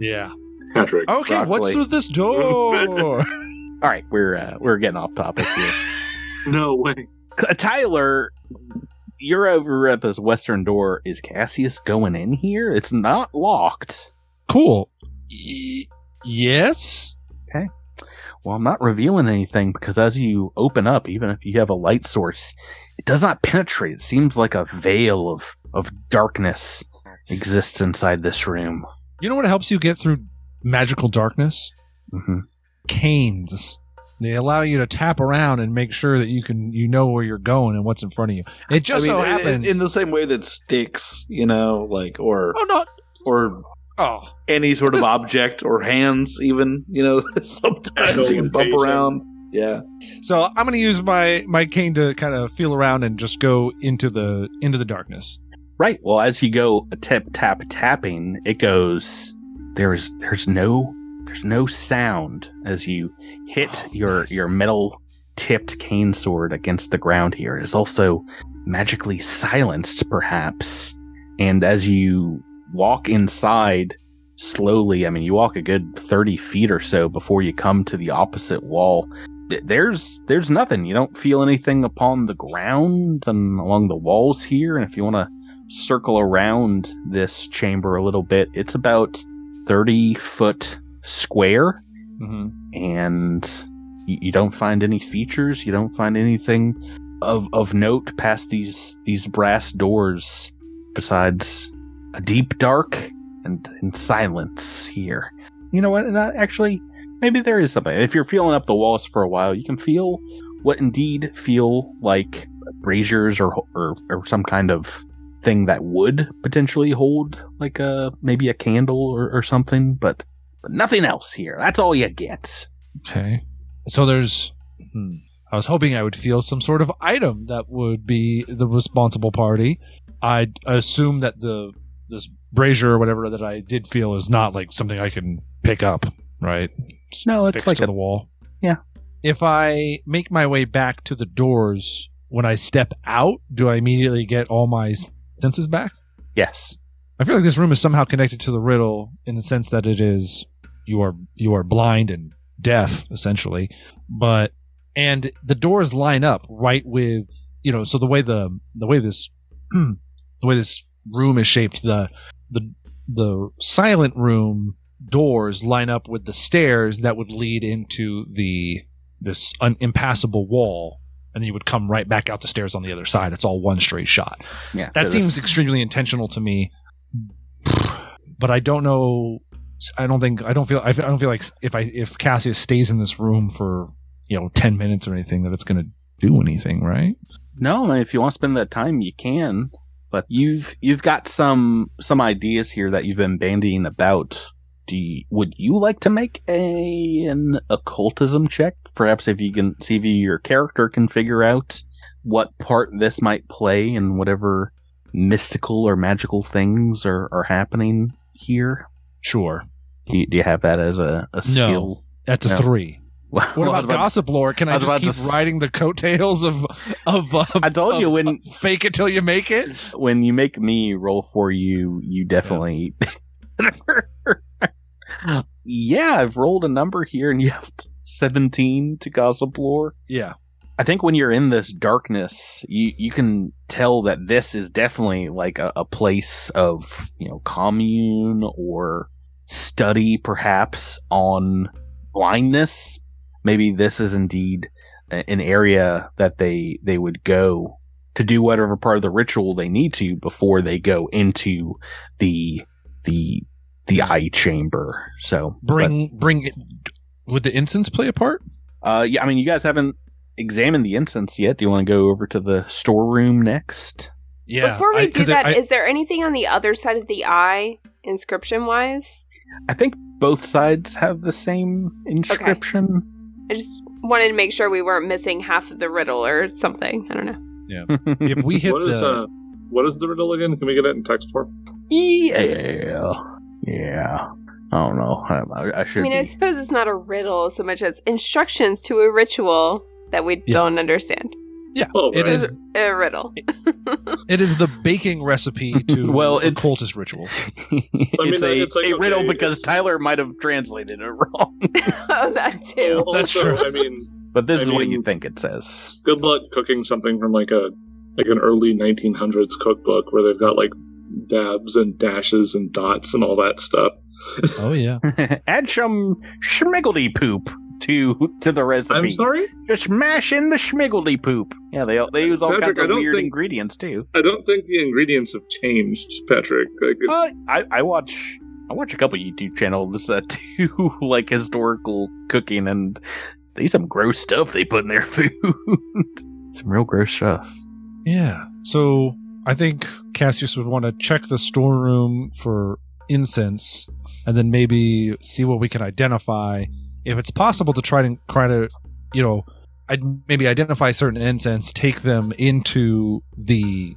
Yeah. Patrick. Okay, Broccoli. what's through this door? All right, we're uh, we're getting off topic here. No way. Uh, Tyler, you're over at this western door. Is Cassius going in here? It's not locked. cool. Y- yes. Well, I'm not revealing anything because as you open up, even if you have a light source, it does not penetrate. It seems like a veil of of darkness exists inside this room. You know what helps you get through magical darkness? hmm Canes. They allow you to tap around and make sure that you can you know where you're going and what's in front of you. It just I mean, so in- in- happens. in, the same way that sticks, you know, like or oh no! or Oh, any sort of object or hands, even you know, sometimes you can bump around. Yeah, so I'm going to use my my cane to kind of feel around and just go into the into the darkness. Right. Well, as you go tap tap tapping, it goes. There is there's no there's no sound as you hit Oh, your nice. your metal tipped cane sword against the ground. Here it is also magically silenced, perhaps. And as you walk inside slowly, I mean, you walk a good thirty feet or so before you come to the opposite wall. There's there's nothing. You don't feel anything upon the ground and along the walls here. And if you want to circle around this chamber a little bit. It's about 30 foot square, Mm-hmm. and you, you don't find any features. You don't find anything of of note past these these brass doors, besides a deep dark and, and silence here. You know what? And uh, actually, maybe there is something. If you're feeling up the walls for a while, you can feel what indeed feel like braziers or or, or some kind of thing that would potentially hold like a maybe a candle or, or something, but but nothing else here. That's all you get. Okay. So there's. Hmm. I was hoping I would feel some sort of item that would be the responsible party. I assume that the this brazier or whatever that I did feel is not like something I can pick up, right? No, it's Fixed like to a the wall. Yeah. If I make my way back to the doors when I step out, do I immediately get all my senses back? yes. I feel like this room is somehow connected to the riddle in the sense that it is you are you are blind and deaf essentially, but and the doors line up right with you know so the way the the way this the way this room is shaped the the the silent room doors line up with the stairs that would lead into the this un- impassable wall and then you would come right back out the stairs on the other side it's all one straight shot Yeah. that seems this- extremely intentional to me, but I don't know. I don't think I don't feel I don't feel like if I if Cassius stays in this room for you know ten minutes or anything that it's going to do anything, right? No, I mean, if you want to spend that time, you can. But you've you've got some some ideas here that you've been bandying about. Do you, would you like to make a an occultism check? Perhaps if you can see if your character can figure out what part this might play in whatever mystical or magical things are, are happening here. Sure, Do you, do you have that as a, a skill? that's a No. three. What What about gossip lore? Can I I, just about to keep s- riding the coattails of of? Uh, I told you when- of fake it till you make it. when you make me roll for you, you definitely. yeah, I've rolled a number here, and you have seventeen to gossip lore. Yeah, I think when you're in this darkness, you you can tell that this is definitely like a, a place of you know commune or study, perhaps on blindness. Maybe this is indeed an area that they they would go to do whatever part of the ritual they need to before they go into the the the eye chamber. So bring bring it. Would the incense play a part? uh, yeah, I mean, you guys haven't examined the incense yet. Do you want to go over to the storeroom next? Yeah. Before we I- do 'cause that, is I- there anything on the other side of the eye, inscription wise? I think both sides have the same inscription. I just wanted to make sure we weren't missing half of the riddle or something. I don't know. Yeah. if we hit What is the uh, what is the riddle again? Can we get it in text form? yeah, yeah. I don't know. I, I- I I should. mean, I suppose it's not a riddle so much as instructions to a ritual that we Yeah. don't understand. Yeah, Oh, it right. is A riddle. it is the baking recipe to Well, it's- occultist rituals. it's, mean, a, it's like, a riddle okay, because Tyler might have translated it wrong. oh, that too. Well, That's also, true. I mean, But this I is what you think it says. good luck cooking something from like a like an early 1900s cookbook where they've got like dabs and dashes and dots and all that stuff. Oh yeah. Add some schmiggledy poop to to the recipe. I'm sorry, Just mash in the schmiggledy poop. Yeah, they they use all Patrick, kinds of weird think- ingredients too. I don't think the ingredients have changed, Patrick. Like, Uh, I I watch I watch a couple YouTube channels that do like historical cooking, and they eat some gross stuff they put in their food. some real gross stuff. Yeah. So I think Cassius would want to check the storeroom for incense and then maybe see what we can identify. If it's possible to try to try to, you know, I'd maybe identify certain incense, take them into the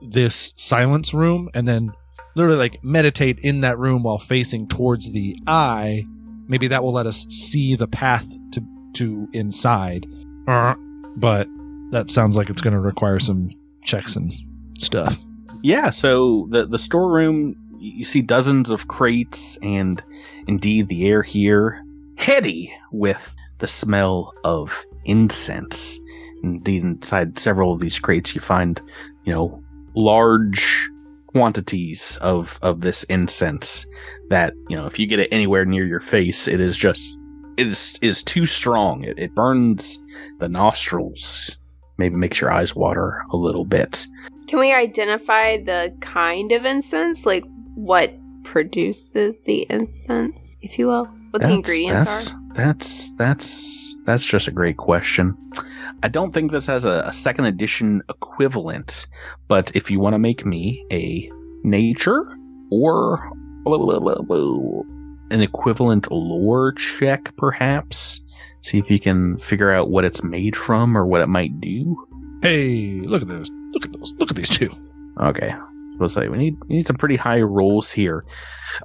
this silence room, and then literally like meditate in that room while facing towards the eye. Maybe that will let us see the path to to inside. But that sounds like it's going to require some checks and stuff. Yeah, so the the storeroom you see dozens of crates and indeed the air here heady with the smell of incense. Indeed inside several of these crates you find, you know, large quantities of of this incense that, you know, if you get it anywhere near your face, it is just it is is too strong. It, it burns the nostrils. Maybe makes your eyes water a little bit. Can we identify the kind of incense? Like what produces the incense, if you will? What the ingredients that's, are? That's that's that's just a great question. I don't think this has a, a second edition equivalent, but if you want to make me a nature or an equivalent lore check, perhaps see if you can figure out what it's made from or what it might do. Hey, look at those! Look at those! Look at these two. Okay. We'll say we need we need some pretty high rolls here.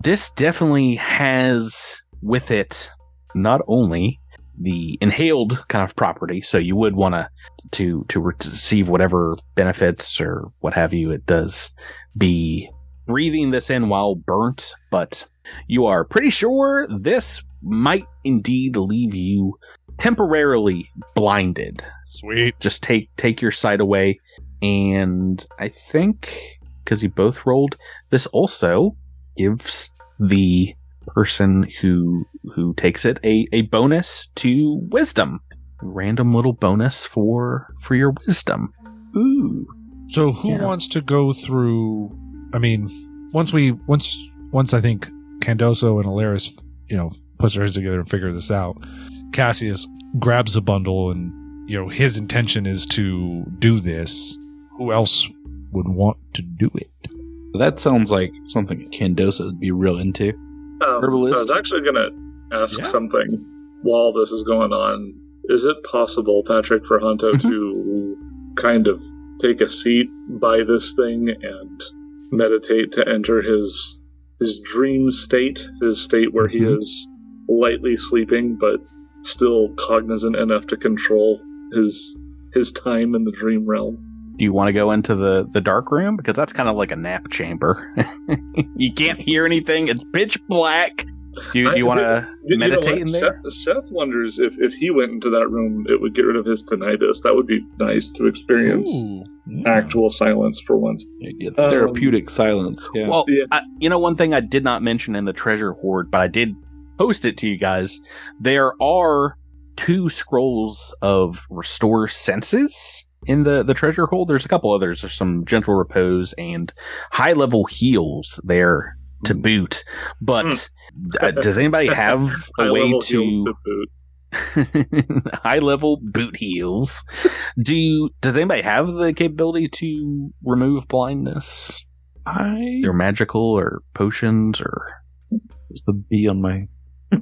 This definitely has with it not only the inhaled kind of property, so you would want to to to receive whatever benefits or what have you it does be breathing this in while burnt, but you are pretty sure this might indeed leave you temporarily blinded Sweet. just take take your sight away and i think because you both rolled this also gives the person who who takes it a, a bonus to wisdom random little bonus for for your wisdom ooh So who Yeah. wants to go through? I mean, once we once once I think Candoso and Alaris, you know, puts their heads together and figure this out. Cassius grabs a bundle and you know his intention is to do this. Who else would want to do it? That sounds like something Candoso would be real into. Um, Herbalist? I was actually going to ask Yeah. something while this is going on. Is it possible, Patrick, for Honto Mhm. to kind of take a seat by this thing and meditate to enter his his dream state, his state where he Mhm. is lightly sleeping but still cognizant enough to control his his time in the dream realm? Do you want to go into the the dark room because that's kind of like a nap chamber you can't hear anything it's pitch black do you, you want to You- you know meditate in there Seth, Seth wonders if, if he went into that room, it would get rid of his tinnitus. That would be nice to experience Ooh. actual silence for once. Yeah, um, therapeutic silence. Yeah. Well, Yeah. I, you know, one thing I did not mention in the treasure hoard, but I did post it to you guys. There are two scrolls of restore senses in the the treasure hold. There's a couple others. There's some gentle repose and high level heals there to boot. But uh, does anybody have a way to? to high level boot heels. Do you, does anybody have the capability to remove blindness? I Or magical or potions or is the B on my.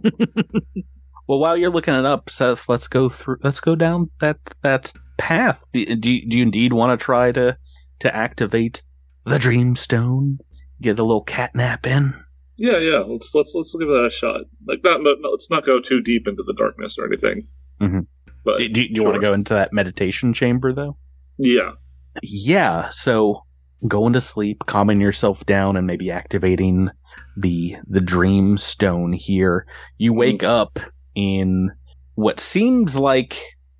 Well, while you're looking it up, Seth, let's go through. Let's go down that that path. Do, do, you- do you indeed want to try to to activate the Dreamstone? Get a little catnap in. Yeah, yeah. Let's let's let's give that a shot. Like, not no, let's not go too deep into the darkness or anything. Mm-hmm. But Do, do, do you want to go into that meditation chamber though? Yeah. Yeah. So going to sleep, calming yourself down, and maybe activating the the dream stone here. You wake up in what seems like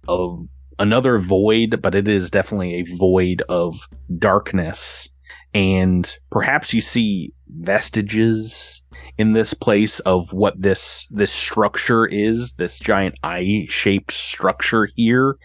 a another void, but it is definitely a void of darkness. And perhaps you see vestiges in this place of what this this structure is, this giant eye-shaped structure here.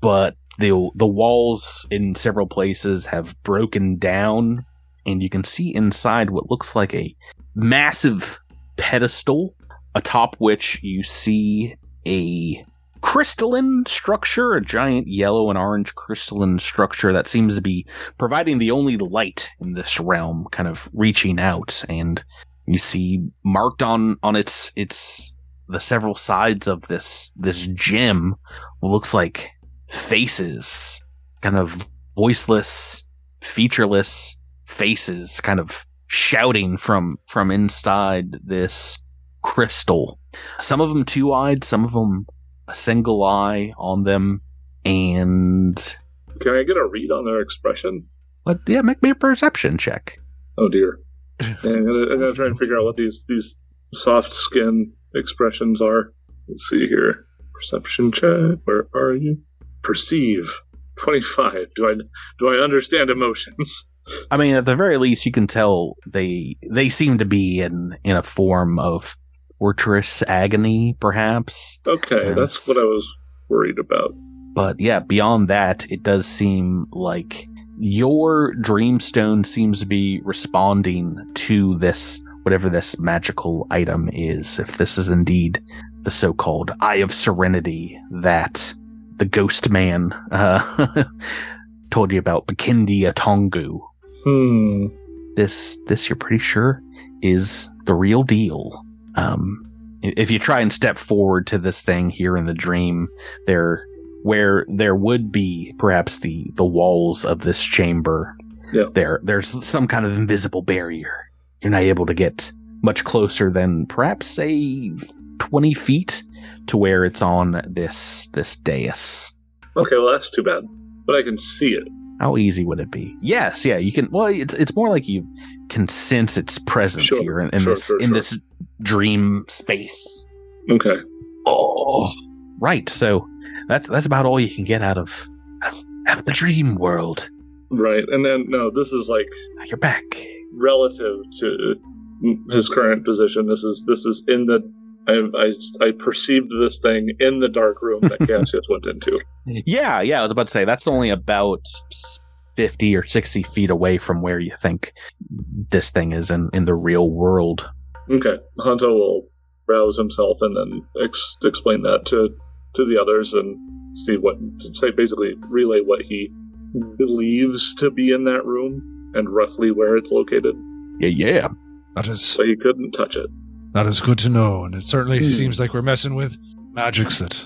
But the the walls in several places have broken down, and you can see inside what looks like a massive pedestal, atop which you see a crystalline structure, a giant yellow and orange crystalline structure that seems to be providing the only light in this realm, kind of reaching out, and you see marked on on its its the several sides of this this gem looks like faces, kind of voiceless, featureless faces, kind of shouting from from inside this crystal. Some of them two-eyed, some of them a single eye on them, and Can I get a read on their expression? but yeah, make me a perception check. Oh dear. I'm, gonna, I'm gonna try and figure out what these these soft skin expressions are. Let's see here. Perception check. Where are you? Perceive. Twenty five. Do I do I understand emotions? I mean, at the very least, you can tell they they seem to be in in a form of torturous agony, perhaps. Okay, Yes. that's what I was worried about. But yeah, beyond that, it does seem like your dreamstone seems to be responding to this, whatever this magical item is. If this is indeed the so called Eye of Serenity that the ghost man uh, told you about, Bakindi Atongu. Hmm. This, this you're pretty sure is the real deal. Um, if you try and step forward to this thing here in the dream, there where there would be perhaps the the walls of this chamber Yeah. there there's some kind of invisible barrier you're not able to get much closer than perhaps say 20 feet to where it's on this this dais Okay, well that's too bad. But I can see it. How easy would it be yes yeah you can well it's it's more like you can sense its presence Sure, here in, in sure, this sure, in this dream space Okay. Oh, right. So that's that's about all you can get out of out of, of the dream world. Right. And then no, this is like Now you're back. relative to his current position. This is this is in the I I, I perceived this thing in the dark room that Cassius went into. Yeah, yeah. I was about to say that's only about fifty or sixty feet away from where you think this thing is in in the real world. Okay, Hanto will rouse himself and then ex- explain that to to the others and see what say. Basically, relay what he believes to be in that room and roughly where it's located. Yeah, yeah. That is But he couldn't touch it. That is good to know, and it certainly Hmm. seems like we're messing with magics that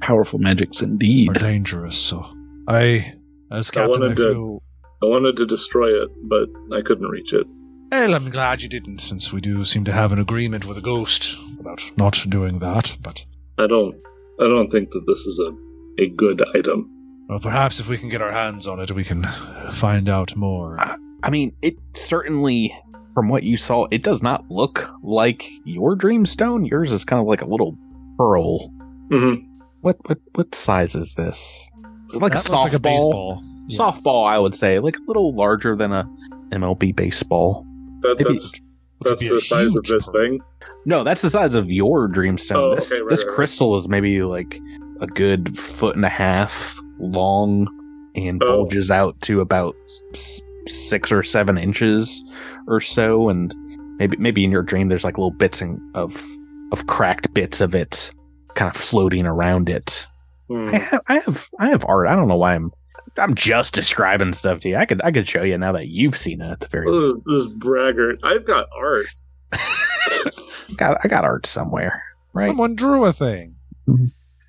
Powerful magics indeed are indeed. dangerous. So I, as I captain, I, wanted to- feel. I wanted to destroy it, but I couldn't reach it. Well, I'm glad you didn't, since we do seem to have an agreement with a ghost about not doing that. But I don't. I don't think that this is a a good item. well, perhaps if we can get our hands on it, we can find out more. I mean, it certainly, from what you saw, it does not look like your dreamstone. Yours is kind of like a little pearl. Mm-hmm. What what what size is this? Like a That looks softball. like a baseball. Yeah. softball i would say like a little larger than a mlb baseball That, Maybe- that's that's the size of this pearl. thing. no that's the size of your dreamstone Oh, this okay, right, this right, right. crystal is maybe like a good foot and a half long and Oh. bulges out to about s- six or seven inches or so and maybe maybe in your dream there's like little bits in, of of cracked bits of it kind of floating around it. Hmm. I have, I have I have art. I don't know why I'm I'm just describing stuff to you. I could I could show you now that you've seen it at the very This, this braggart. I've got art. got I got art somewhere. Right. Someone drew a thing.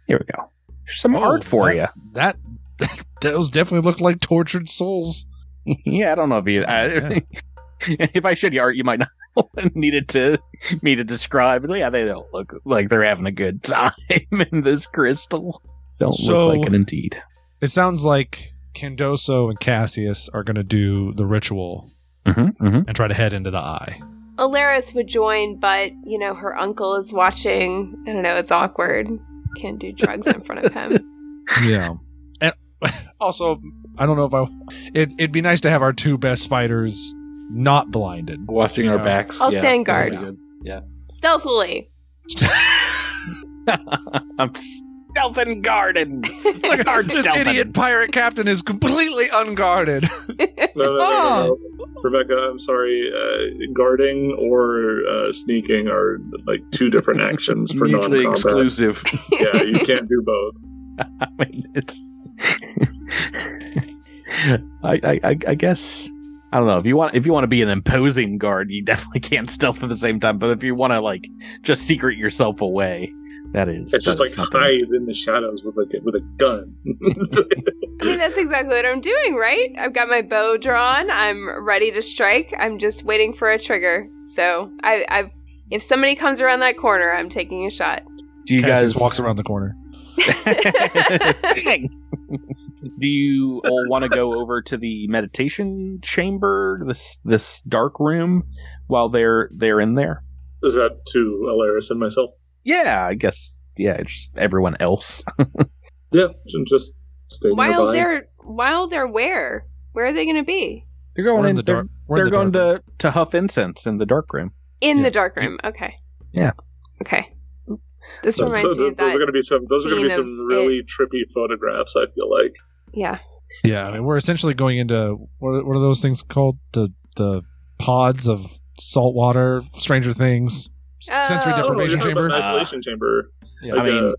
Here we go. There's some Oh, art for you. that- That those definitely look like tortured souls. You. yeah, I don't know if you I, if I showed you art, you might not need it to me to describe. But yeah, they don't look like they're having a good time in this crystal. Don't So- look like it indeed. It sounds like Candoso and Cassius are going to do the ritual Mm-hmm, mm-hmm. and try to head into the eye. Alaris would join, but you know her uncle is watching. I don't know. It's awkward. Can't do drugs in front of him. Yeah. And also, I don't know if I. It, it'd be nice to have our two best fighters not blinded. Watching our Yeah. backs. I'll yeah, stand guard. that'd. Stealthily. I'm stealthing guarded. Guard this stealthing. idiot pirate captain is completely unguarded. No, no, no, no, no. Rebecca, I'm sorry. Uh, guarding or uh, sneaking are like two different actions for non-combat. exclusive. Yeah, you can't do both. I mean, it's. I, I, I, I guess I don't know if you want if you want to be an imposing guard, you definitely can't stealth at the same time. But if you want to like just secret yourself away, that is It's just like something. hide in the shadows with like a, with a gun. I mean, that's exactly what I'm doing, right? I've got my bow drawn. I'm ready to strike. I'm just waiting for a trigger. So I, I've. If somebody comes around that corner, I'm taking a shot. Do you Cassius guys walks around the corner. Do you all want to go over to the meditation chamber, this this dark room, while they're they're in there? Is that to Alaris and myself? Yeah, I guess. Yeah, just everyone else. Yeah, j- just stay while nearby. they're while they're where? Where are they going to be? They're going We're in. the they're dark. we're they're the going dark to to huff incense in the dark room. In Yeah. the dark room. Okay. Yeah. Okay. This So- reminds so me th- of those that. are going to be some. Those are going to be some of really trippy photographs. I feel like. yeah. Yeah, I mean, we're essentially going into what are, what are those things called? The the pods of salt water, Stranger Things, s- sensory Oh. Oh, deprivation you're talking about chamber. an isolation chamber. Yeah. I mean, uh,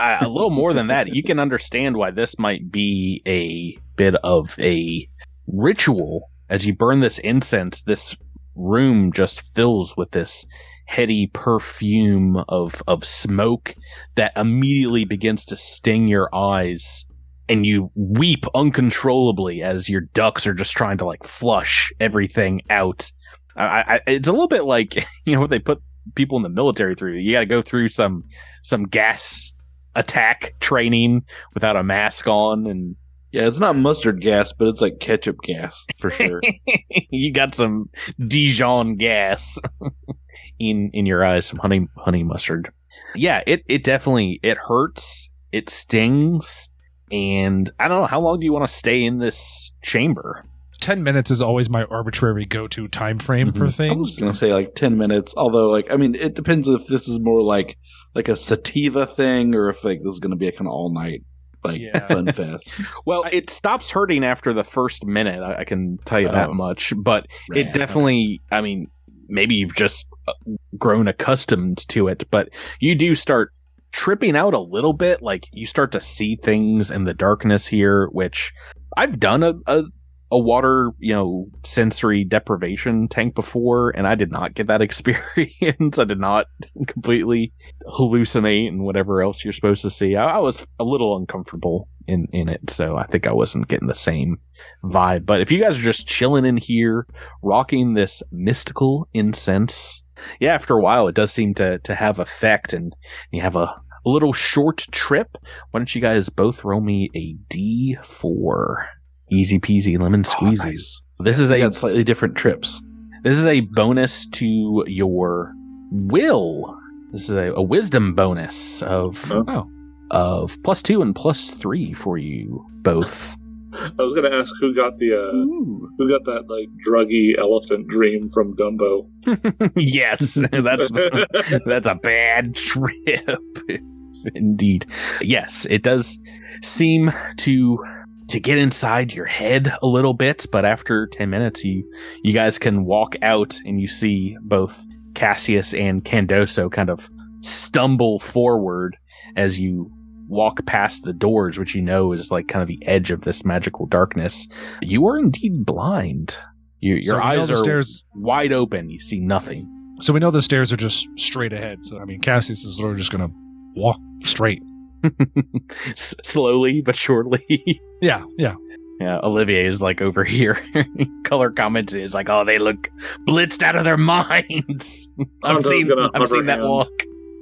I, a little more than that. You can understand why this might be a bit of a ritual. As you burn this incense, this room just fills with this heady perfume of of smoke that immediately begins to sting your eyes and you weep uncontrollably as your ducks are just trying to like flush everything out I, I, it's a little bit like you know what they put people in the military through you got to go through some some gas attack training without a mask on and Yeah, it's not mustard gas, but it's like ketchup gas for sure. you got some Dijon gas in in your eyes, some honey honey mustard. Yeah, it it definitely it hurts, it stings, and I don't know how long do you want to stay in this chamber? Ten minutes is always my arbitrary go-to time frame for things. I was gonna say like ten minutes, although like I mean it depends if this is more like like a sativa thing or if like this is gonna be a kind of all night like Yeah. fun fest. Well, I- it stops hurting after the first minute. I, I can tell you that Oh. much. But it Rad. definitely. I mean, maybe you've just uh, grown accustomed to it, but you do start tripping out a little bit. Like you start to see things in the darkness here, which I've done a. a a water, you know, sensory deprivation tank before, and I did not get that experience. I did not completely hallucinate and whatever else you're supposed to see. I, I was a little uncomfortable in in it, so I think I wasn't getting the same vibe. But if you guys are just chilling in here, rocking this mystical incense, yeah, after a while it does seem to to have effect, and you have a, a little short trip. Why don't you guys both roll me a D four? Easy peasy lemon Oh, nice. This is a slightly different trips. this is a bonus to your will. This is a, a wisdom bonus of Oh. Of plus two and plus three for you both. I was going to ask who got the uh, who got that like druggy elephant dream from Dumbo. yes, that's that's a bad trip. Indeed. Yes, it does seem to to get inside your head a little bit, but after 10 minutes you you guys can walk out and you see both Cassius and Candoso kind of stumble forward as you walk past the doors, which you know is like kind of the edge of this magical darkness, you are indeed blind. You, your So eyes the are stairs. wide open. You see nothing. So we know the stairs are just straight ahead. So I mean, Cassius is literally just gonna walk straight. S- slowly but surely. Yeah, yeah. yeah, Olivier is like over here. Color comment is like, oh, they look blitzed out of their minds. I've Hanzo's seen, I've hover seen that hand. walk.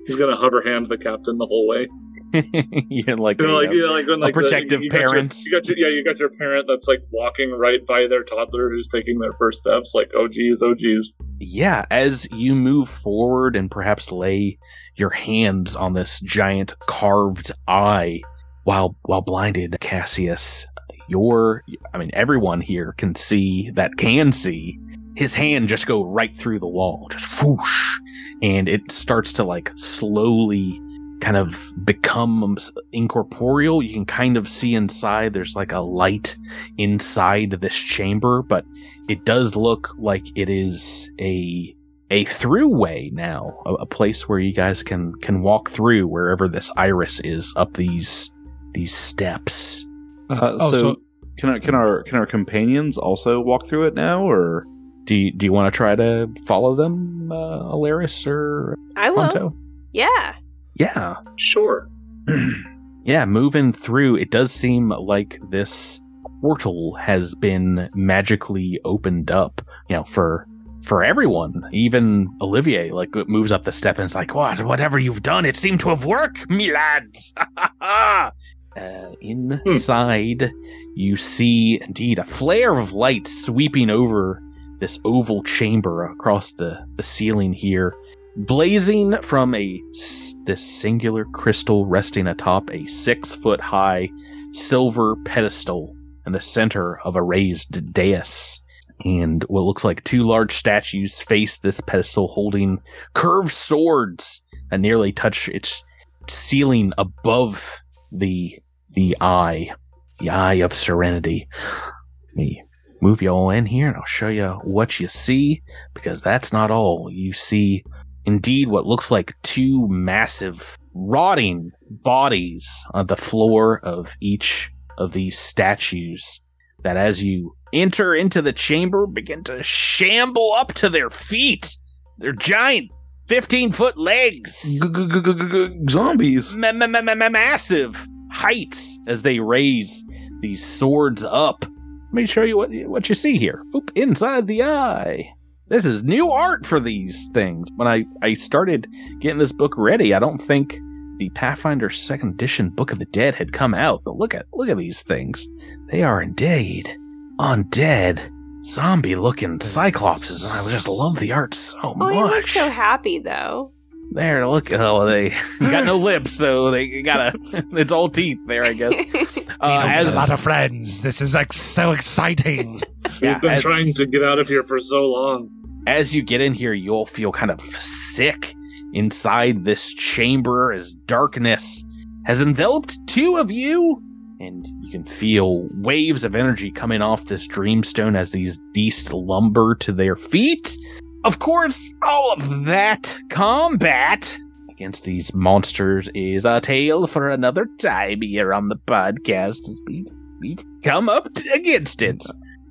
He's gonna hover hand the captain the whole way. yeah, like, You know, like, you know, like when, like the- protective you got your- parents. You got your, yeah, you got your parent that's like walking right by their toddler who's taking their first steps. Like, oh geez, oh geez. yeah, as you move forward and perhaps lay your hands on this giant carved eye while while blinded, Cassius, your I mean everyone here can see that can see his hand just go right through the wall, just whoosh, and it starts to like slowly kind of become incorporeal. You can kind of see inside. There's like a light inside this chamber, but it does look like it is a a throughway now, a, a place where you guys can can walk through wherever this iris is up these these steps. Uh, Oh, so, so- can our can our can our companions also walk through it now, or Do you, do you want to try to follow them, uh, Alaris or I will. Ponto? Yeah. Yeah, Sure. yeah. Moving through, it does seem like this portal has been magically opened up. You know, for for everyone, even Olivier, like moves up the step and it's like, "What? Whatever you've done, it seemed to have worked, me lads." uh, inside, you see indeed a flare of light sweeping over this oval chamber across the the ceiling here, blazing from a this singular crystal resting atop a six foot high silver pedestal in the center of a raised dais. And what looks like two large statues face this pedestal holding curved swords that nearly touch its ceiling above the the eye, the eye of serenity. Let me move you all in here and I'll show you what you see because that's not all. You see indeed what looks like two massive rotting bodies on the floor of each of these statues that as you enter into the chamber begin to shamble up to their feet. They're giant 15 foot legs. zombies? Ma- ma- ma- ma- ma- massive heights as they raise these swords up. Let me show you what what you see here. Oop, inside the eye. This is new art for these things. When I, I started getting this book ready, I don't think the Pathfinder Second Edition Book of the Dead had come out. But look at look at these things. They are indeed undead, zombie-looking cyclopses, and I just love the art so Oh, much. he looks so happy though. There, look. Oh, they got no lips, so they got a. It's all teeth there, I guess. Uh, as, a lot of friends. This is like so exciting. yeah, We've been as- trying to get out of here for so long. as you get in here, you'll feel kind of sick inside this chamber as darkness has enveloped two of you, and you can feel waves of energy coming off this dreamstone as these beasts lumber to their feet. Of course, all of that combat against these monsters is a tale for another time here on the podcast as we've, we've come up against it.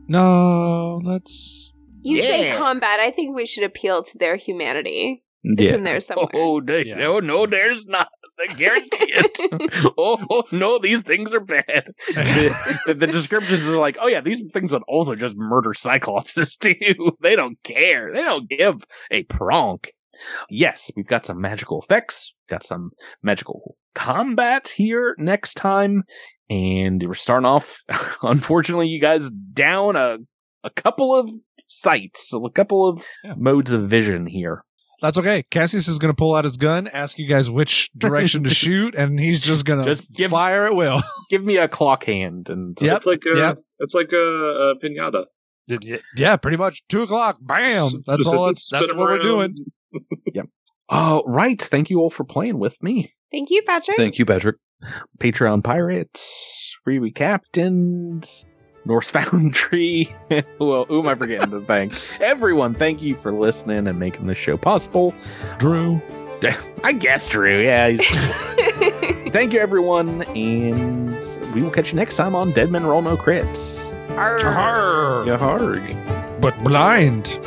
No, let's. You say combat. I think we should appeal to their humanity. It's Yeah. in there oh, somewhere. Oh, no, Yeah. no, no, there's not. I guarantee it. oh, oh, no, these things are bad. The, the, the descriptions are like, oh, yeah, these things would also just murder Cyclopses, too. They don't care. They don't give a pronk. Yes, we've got some magical effects, got some magical combat here next time. And we're starting off, unfortunately, you guys down a, a couple of sights, a couple of Yeah. modes of vision here. That's okay. Cassius is going to pull out his gun, ask you guys which direction to shoot, and he's just going to Just give- fire at will. give me a clock hand and uh, Yep, It's like a, yep. it's like a, a pinata. yeah, pretty much. Two o'clock. Bam. That's all. It's, spin that's them what we're around. doing. oh right thank you all for playing with me Thank you, Patrick. Thank you, Patrick. patreon pirates freebie captains norse foundry well who am i forgetting to thank everyone thank you for listening and making this show possible Drew. i guess drew yeah Thank you, everyone, and we will catch you next time on Dead Men Roll No Crits. Arr. Arr. Yeah, hard. But blind.